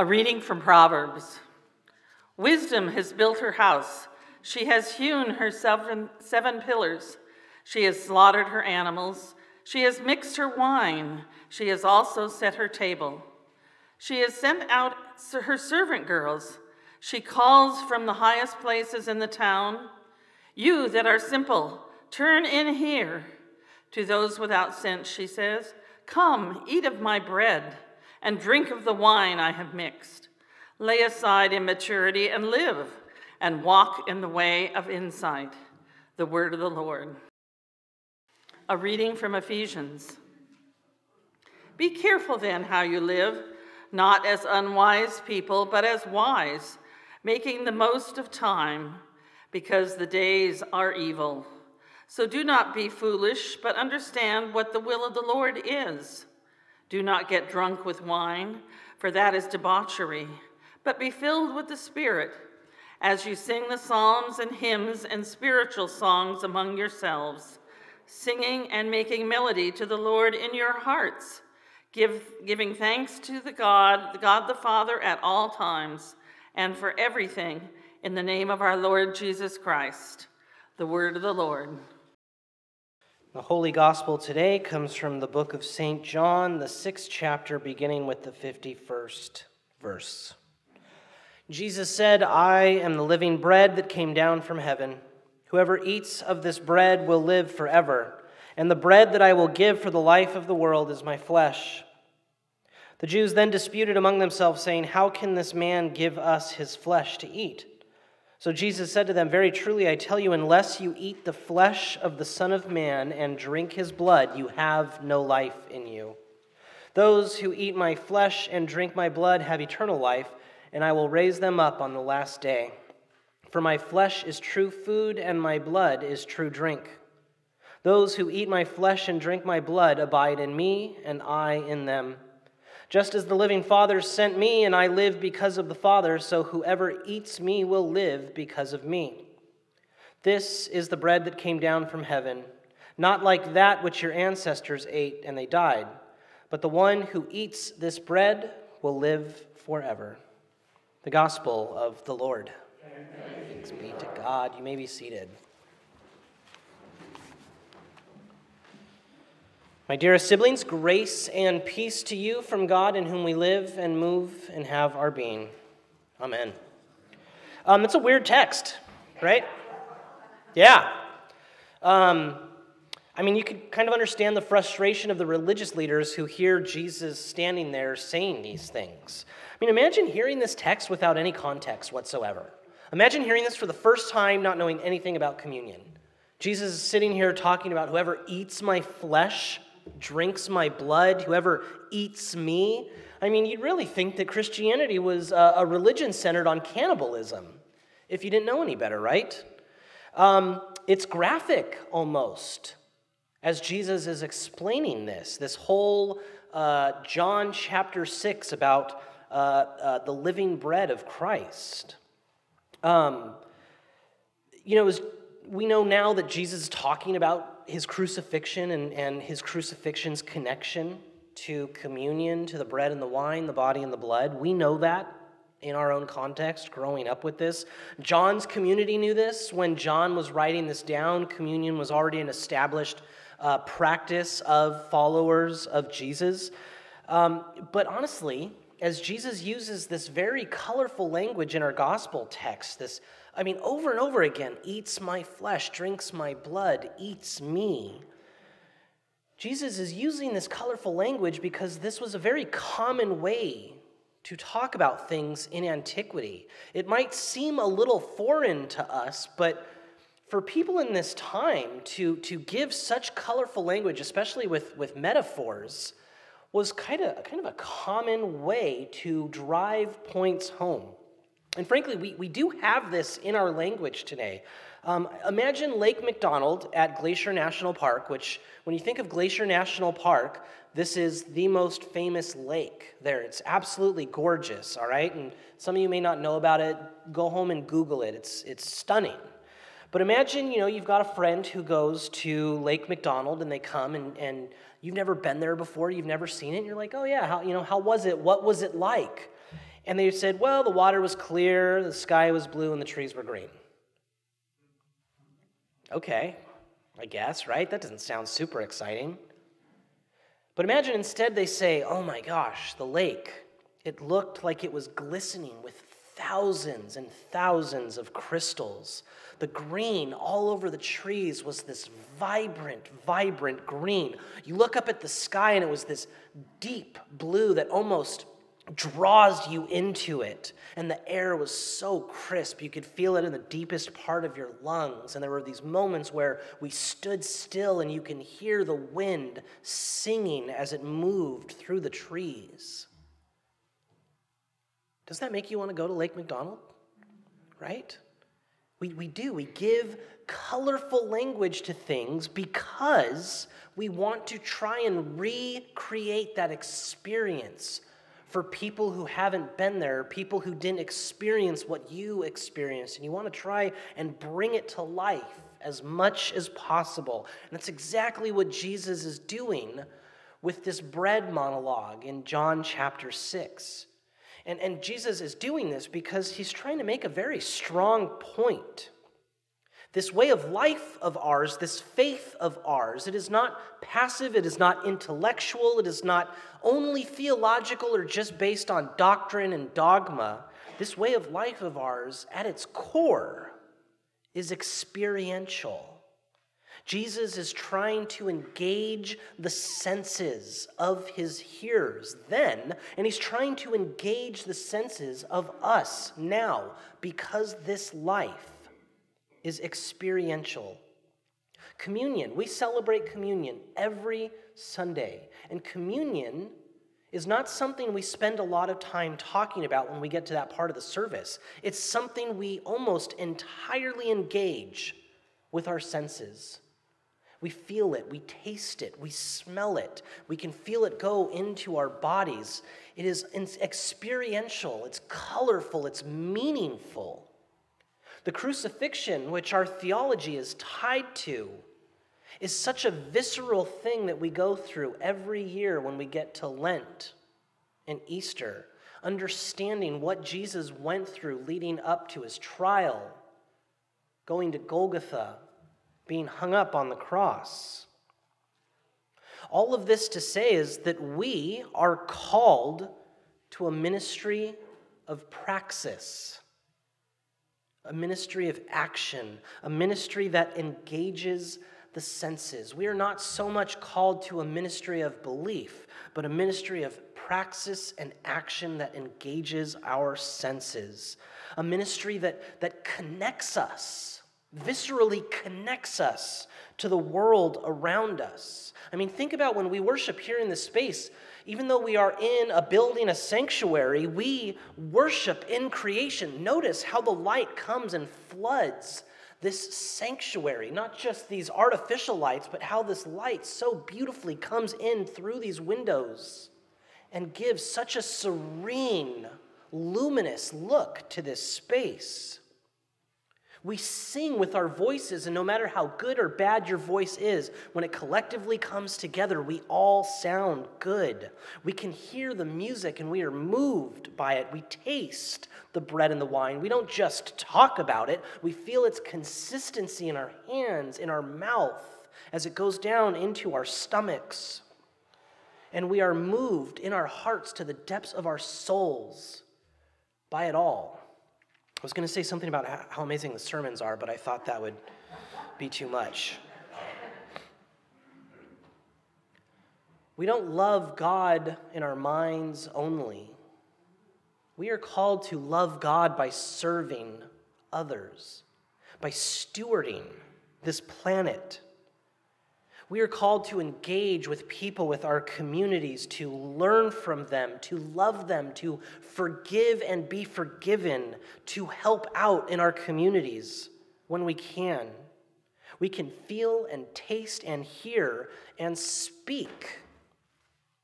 A reading from Proverbs. Wisdom has built her house. She has hewn her seven, seven pillars. She has slaughtered her animals. She has mixed her wine. She has also set her table. She has sent out her servant girls. She calls from the highest places in the town You that are simple, turn in here. To those without sense, she says, Come, eat of my bread and drink of the wine I have mixed. Lay aside immaturity and live, and walk in the way of insight. The word of the Lord. A reading from Ephesians. Be careful then how you live, not as unwise people, but as wise, making the most of time, because the days are evil. So do not be foolish, but understand what the will of the Lord is. Do not get drunk with wine, for that is debauchery, but be filled with the Spirit as you sing the psalms and hymns and spiritual songs among yourselves, singing and making melody to the Lord in your hearts, give, giving thanks to the God, the God the Father at all times, and for everything in the name of our Lord Jesus Christ. The word of the Lord. The Holy Gospel today comes from the book of St. John, the sixth chapter, beginning with the 51st verse. Jesus said, I am the living bread that came down from heaven. Whoever eats of this bread will live forever, and the bread that I will give for the life of the world is my flesh. The Jews then disputed among themselves, saying, How can this man give us his flesh to eat? So Jesus said to them, Very truly, I tell you, unless you eat the flesh of the Son of Man and drink his blood, you have no life in you. Those who eat my flesh and drink my blood have eternal life, and I will raise them up on the last day. For my flesh is true food, and my blood is true drink. Those who eat my flesh and drink my blood abide in me, and I in them. Just as the living Father sent me, and I live because of the Father, so whoever eats me will live because of me. This is the bread that came down from heaven, not like that which your ancestors ate and they died, but the one who eats this bread will live forever. The Gospel of the Lord. Thanks be to God. You may be seated. My dearest siblings, grace and peace to you from God in whom we live and move and have our being. Amen. Um, it's a weird text, right? Yeah. Um, I mean, you could kind of understand the frustration of the religious leaders who hear Jesus standing there saying these things. I mean, imagine hearing this text without any context whatsoever. Imagine hearing this for the first time, not knowing anything about communion. Jesus is sitting here talking about whoever eats my flesh drinks my blood, whoever eats me. I mean, you'd really think that Christianity was a religion centered on cannibalism if you didn't know any better, right? Um, it's graphic almost as Jesus is explaining this, this whole uh, John chapter 6 about uh, uh, the living bread of Christ. Um, you know, was, we know now that Jesus is talking about his crucifixion and, and his crucifixion's connection to communion, to the bread and the wine, the body and the blood. We know that in our own context, growing up with this. John's community knew this. When John was writing this down, communion was already an established uh, practice of followers of Jesus. Um, but honestly, as Jesus uses this very colorful language in our gospel text, this I mean, over and over again eats my flesh, drinks my blood, eats me. Jesus is using this colorful language because this was a very common way to talk about things in antiquity. It might seem a little foreign to us, but for people in this time to, to give such colorful language, especially with, with metaphors, was kind of, kind of a common way to drive points home. And frankly, we, we do have this in our language today. Um, imagine Lake McDonald at Glacier National Park, which, when you think of Glacier National Park, this is the most famous lake there. It's absolutely gorgeous, all right? And some of you may not know about it. Go home and Google it. It's, it's stunning. But imagine, you know, you've got a friend who goes to Lake McDonald and they come and, and you've never been there before, you've never seen it, and you're like, oh yeah, how, you know, how was it? What was it like? And they said, well, the water was clear, the sky was blue, and the trees were green. Okay, I guess, right? That doesn't sound super exciting. But imagine instead they say, oh my gosh, the lake, it looked like it was glistening with thousands and thousands of crystals. The green all over the trees was this vibrant, vibrant green. You look up at the sky and it was this deep blue that almost draws you into it. And the air was so crisp, you could feel it in the deepest part of your lungs. And there were these moments where we stood still and you can hear the wind singing as it moved through the trees. Does that make you want to go to Lake McDonald? Right? We, we do. We give colorful language to things because we want to try and recreate that experience for people who haven't been there, people who didn't experience what you experienced. And you want to try and bring it to life as much as possible. And that's exactly what Jesus is doing with this bread monologue in John chapter 6. And, and Jesus is doing this because he's trying to make a very strong point. This way of life of ours, this faith of ours, it is not passive, it is not intellectual, it is not only theological or just based on doctrine and dogma. This way of life of ours, at its core, is experiential. Jesus is trying to engage the senses of his hearers then, and he's trying to engage the senses of us now because this life is experiential. Communion, we celebrate communion every Sunday. And communion is not something we spend a lot of time talking about when we get to that part of the service. It's something we almost entirely engage with our senses. We feel it, we taste it, we smell it, we can feel it go into our bodies. It is experiential, it's colorful, it's meaningful. The crucifixion, which our theology is tied to, is such a visceral thing that we go through every year when we get to Lent and Easter, understanding what Jesus went through leading up to his trial, going to Golgotha, being hung up on the cross. All of this to say is that we are called to a ministry of praxis a ministry of action, a ministry that engages the senses. We are not so much called to a ministry of belief, but a ministry of praxis and action that engages our senses, a ministry that, that connects us, viscerally connects us to the world around us. I mean, think about when we worship here in this space even though we are in a building, a sanctuary, we worship in creation. Notice how the light comes and floods this sanctuary, not just these artificial lights, but how this light so beautifully comes in through these windows and gives such a serene, luminous look to this space. We sing with our voices, and no matter how good or bad your voice is, when it collectively comes together, we all sound good. We can hear the music and we are moved by it. We taste the bread and the wine. We don't just talk about it, we feel its consistency in our hands, in our mouth, as it goes down into our stomachs. And we are moved in our hearts to the depths of our souls by it all. I was going to say something about how amazing the sermons are, but I thought that would be too much. We don't love God in our minds only. We are called to love God by serving others, by stewarding this planet we are called to engage with people, with our communities, to learn from them, to love them, to forgive and be forgiven, to help out in our communities when we can. We can feel and taste and hear and speak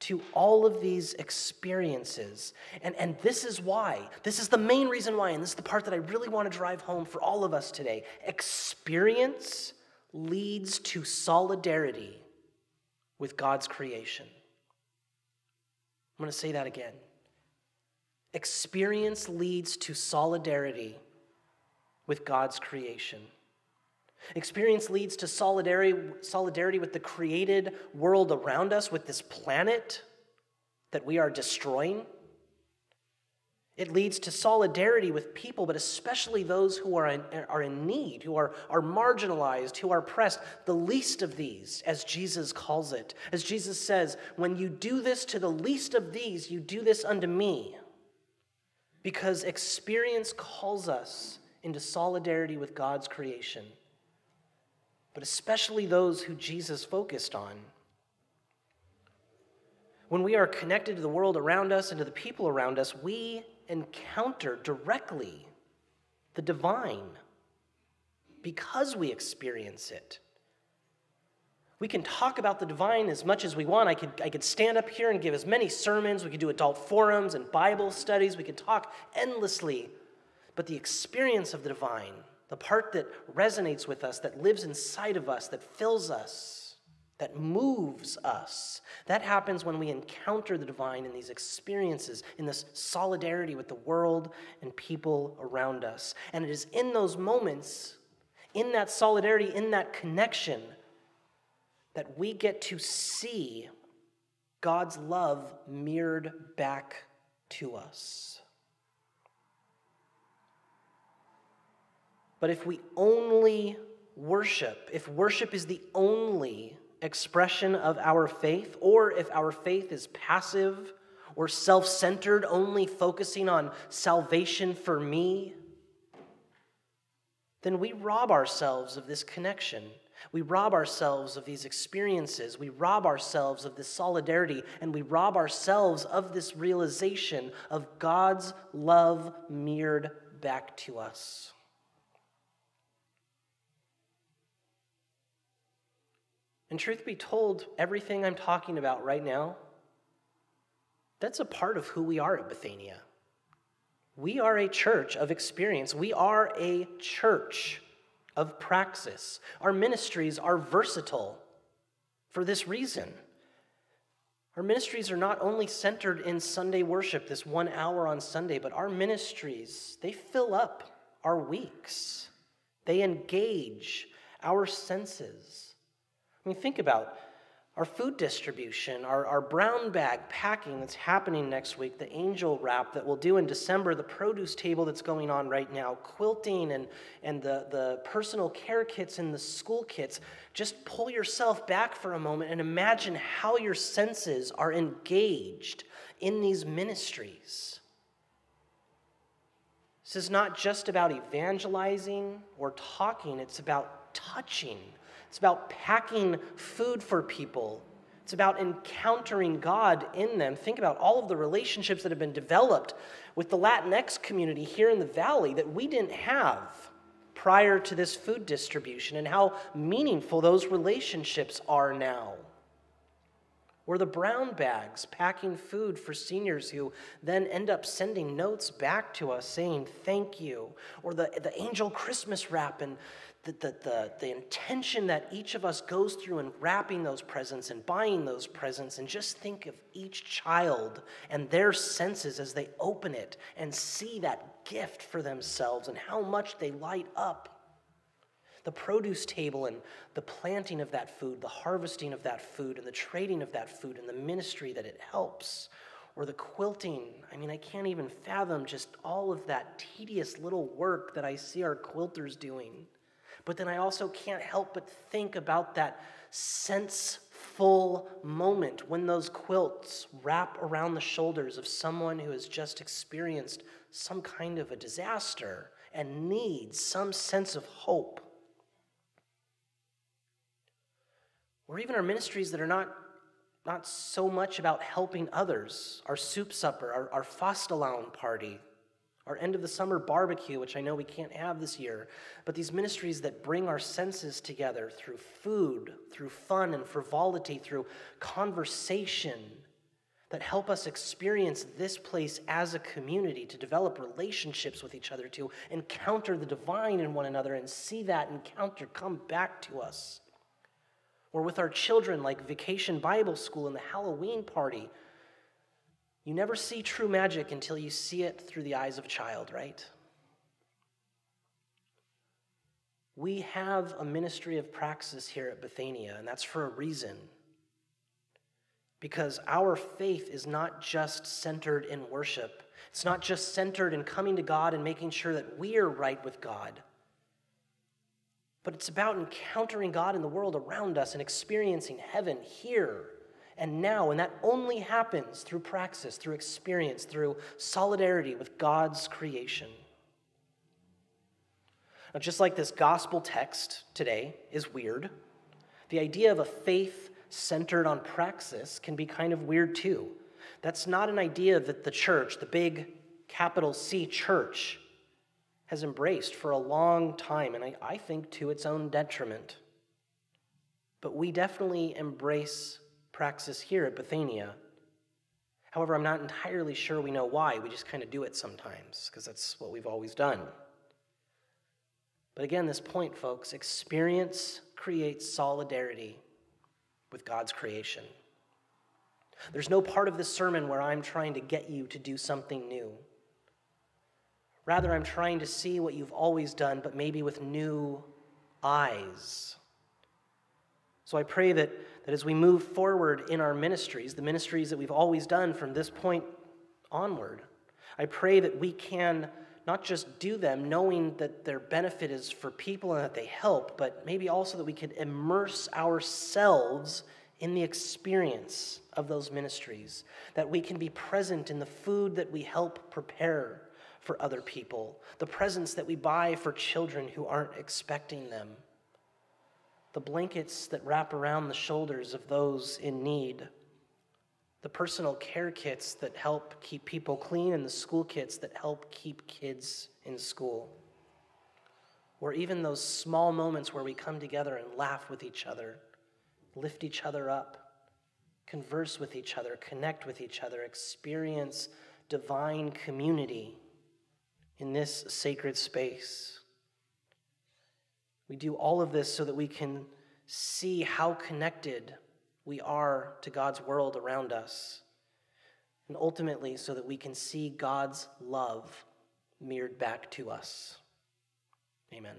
to all of these experiences. And, and this is why, this is the main reason why, and this is the part that I really want to drive home for all of us today. Experience leads to solidarity with God's creation. I'm going to say that again. Experience leads to solidarity with God's creation. Experience leads to solidarity, solidarity with the created world around us, with this planet that we are destroying. It leads to solidarity with people, but especially those who are in, are in need, who are, are marginalized, who are oppressed. The least of these, as Jesus calls it. As Jesus says, when you do this to the least of these, you do this unto me. Because experience calls us into solidarity with God's creation, but especially those who Jesus focused on. When we are connected to the world around us and to the people around us, we encounter directly the divine because we experience it. We can talk about the divine as much as we want. I could, I could stand up here and give as many sermons. We could do adult forums and Bible studies. We could talk endlessly. But the experience of the divine, the part that resonates with us, that lives inside of us, that fills us, that moves us. That happens when we encounter the divine in these experiences, in this solidarity with the world and people around us. And it is in those moments, in that solidarity, in that connection, that we get to see God's love mirrored back to us. But if we only worship, if worship is the only expression of our faith, or if our faith is passive or self centered, only focusing on salvation for me, then we rob ourselves of this connection. We rob ourselves of these experiences. We rob ourselves of this solidarity, and we rob ourselves of this realization of God's love mirrored back to us. And truth be told, everything I'm talking about right now, that's a part of who we are at Bethania. We are a church of experience. We are a church of praxis. Our ministries are versatile for this reason. Our ministries are not only centered in Sunday worship, this one hour on Sunday, but our ministries, they fill up our weeks. They engage our senses. I mean, think about our food distribution, our, our brown bag packing that's happening next week, the angel wrap that we'll do in December, the produce table that's going on right now, quilting and, and the, the personal care kits and the school kits. Just pull yourself back for a moment and imagine how your senses are engaged in these ministries. This is not just about evangelizing or talking, it's about touching it's about packing food for people. It's about encountering God in them. Think about all of the relationships that have been developed with the Latinx community here in the valley that we didn't have prior to this food distribution and how meaningful those relationships are now. Or the brown bags packing food for seniors who then end up sending notes back to us saying thank you. Or the, the angel Christmas wrap and the, the, the, the, intention that each of us goes through in wrapping those presents and buying those presents, and just think of each child and their senses as they open it and see that gift for themselves and how much they light up. The produce table and the planting of that food, the harvesting of that food, and the trading of that food, and the ministry that it helps or the quilting. I mean, I can't even fathom just all of that tedious little work that I see our quilters doing. But then I also can't help but think about that senseful moment when those quilts wrap around the shoulders of someone who has just experienced some kind of a disaster and needs some sense of hope. Or even our ministries that are not, not so much about helping others, our soup supper, our, our Fastelavn party, our end of the summer barbecue, which I know we can't have this year, but these ministries that bring our senses together through food, through fun and frivolity, through conversation, that help us experience this place as a community, to develop relationships with each other, to encounter the divine in one another and see that encounter come back to us. Or with our children, like Vacation Bible School and the Halloween party, You never see true magic until you see it through the eyes of a child, right? We have a ministry of praxis here at Bethania, and that's for a reason. Because our faith is not just centered in worship, it's not just centered in coming to God and making sure that we are right with God, but it's about encountering God in the world around us and experiencing heaven here and now. And that only happens through praxis, through experience, through solidarity with God's creation. Now, just like this gospel text today is weird, the idea of a faith centered on praxis can be kind of weird too. That's not an idea that the church, the big capital C church, has embraced for a long time, and I, I think to its own detriment. But we definitely embrace praxis here at Bethania. However, I'm not entirely sure we know why. We just kind of do it sometimes, because that's what we've always done. But again, this point, folks experience creates solidarity with God's creation. There's no part of this sermon where I'm trying to get you to do something new. Rather, I'm trying to see what you've always done, but maybe with new eyes. So I pray that, that as we move forward in our ministries, the ministries that we've always done from this point onward, I pray that we can not just do them knowing that their benefit is for people and that they help, but maybe also that we could immerse ourselves in the experience of those ministries, that we can be present in the food that we help prepare for other people, the presents that we buy for children who aren't expecting them, the blankets that wrap around the shoulders of those in need, the personal care kits that help keep people clean, and the school kits that help keep kids in school. Or even those small moments where we come together and laugh with each other, lift each other up, converse with each other, connect with each other, experience divine community in this sacred space. We do all of this so that we can see how connected we are to God's world around us, and ultimately so that we can see God's love mirrored back to us. Amen.